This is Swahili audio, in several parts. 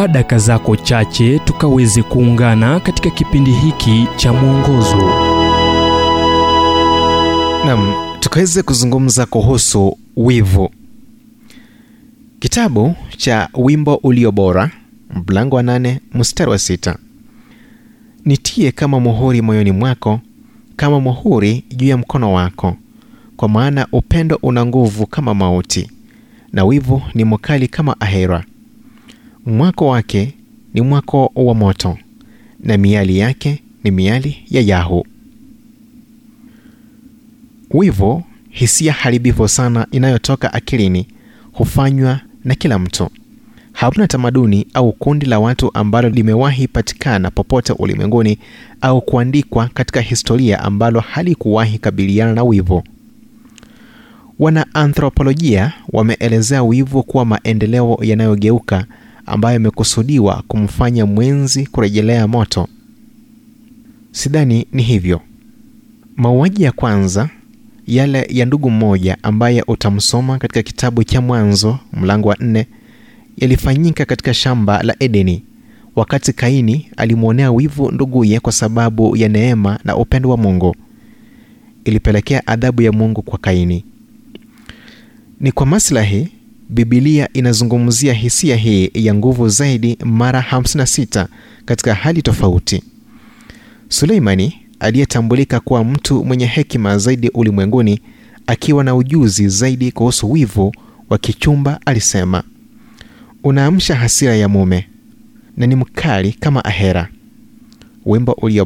chukua daka zako chache tukaweze kuungana katika kipindi hiki cha mwongozo. Nam tukaweze kuzungumza kuhusu wivu. Kitabu cha wimbo ulio bora mlango wa nane mstari wa sita. Nitie kama muhuri moyoni mwako kama muhuri juu ya mkono wako kwa maana upendo una nguvu kama mauti na wivu ni mkali kama ahera mwako wake ni mwako wa moto na miali yake ni miali ya yahu. Wivu hisia haribifu sana inayotoka akilini hufanywa na kila mtu. Hamna tamaduni au kundi la watu ambalo limewahi patikana popote ulimwenguni au kuandikwa katika historia ambalo halikuwahi kabiliana na wivu. Wanaanthropolojia wameelezea wivu kuwa maendeleo yanayogeuka ambayo imekusudiwa kumfanya mwenzi kurejelea moto. Sidhani ni hivyo. Mauaji ya kwanza yale ya ndugu mmoja ambaye utamsoma katika kitabu cha mwanzo mlango wa nne yalifanyika katika shamba la edeni. Wakati kaini alimwonea wivu nduguye kwa sababu ya neema na upendo wa mungu. Ilipelekea adhabu ya mungu kwa kaini. Ni kwa maslahi bibilia inazungumzia hisia hii ya nguvu zaidi mara 56 katika hali tofauti. Suleimani aliyetambulika kuwa mtu mwenye hekima zaidi ulimwenguni akiwa na ujuzi zaidi kuhusu wivu wa kichumba alisema unaamsha hasira ya mume na ni mkali kama ahera. Wimbo ulio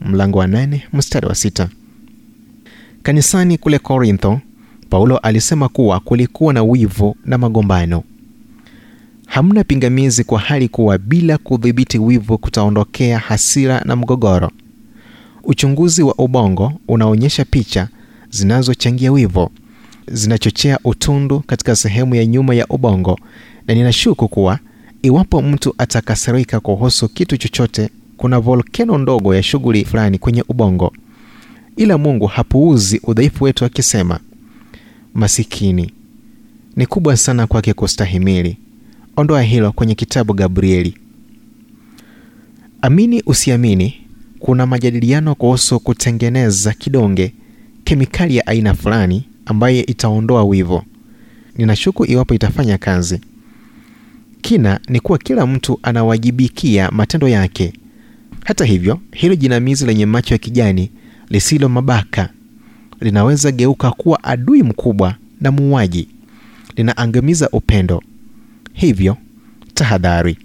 mlango wa nane wa sita. Kanisani kule korintho paulo alisema kuwa kulikuwa na wivu na magombano. Hamna pingamizi kwa hali kuwa bila kudhibiti wivu kutaondokea hasira na mgogoro. Uchunguzi wa ubongo unaonyesha picha zinazochangia wivu zinachochea utundu katika sehemu ya nyuma ya ubongo na ninashuku kuwa iwapo mtu atakasirika kuhusu kitu chochote kuna volkeno ndogo ya shughuli fulani kwenye ubongo. Ila mungu hapuuzi udhaifu wetu akisema masikini. Ni kubwa sana kwake kustahimili. Ondoa hilo kwenye kitabu gabrieli. Amini usiamini kuna majadiliano kuhusu kutengeneza kidonge kemikali ya aina fulani ambaye itaondoa wivo. ninashuku iwapo itafanya kazi. Kina ni kuwa kila mtu anawajibikia matendo yake. Hata hivyo hilo jinamizi lenye macho ya kijani lisilo mabaka linaweza geuka kuwa adui mkubwa na muuaji. Linaangamiza upendo. Hivyo tahadhari.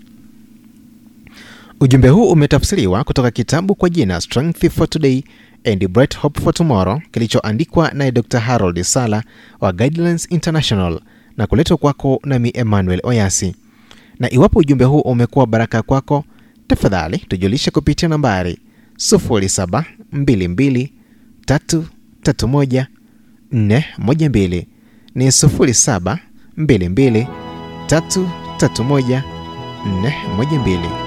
Ujumbe huu umetafsiriwa kutoka kitabu kwa jina strength for today and bright hope for tomorrow kilichoandikwa naye dr harold sala wa guidelines international na kuletwa kwako nami emmanuel oyasi. Na iwapo ujumbe huu umekuwa baraka kwako tafadhali tujulishe kupitia nambari 0722331412 ni 0722331412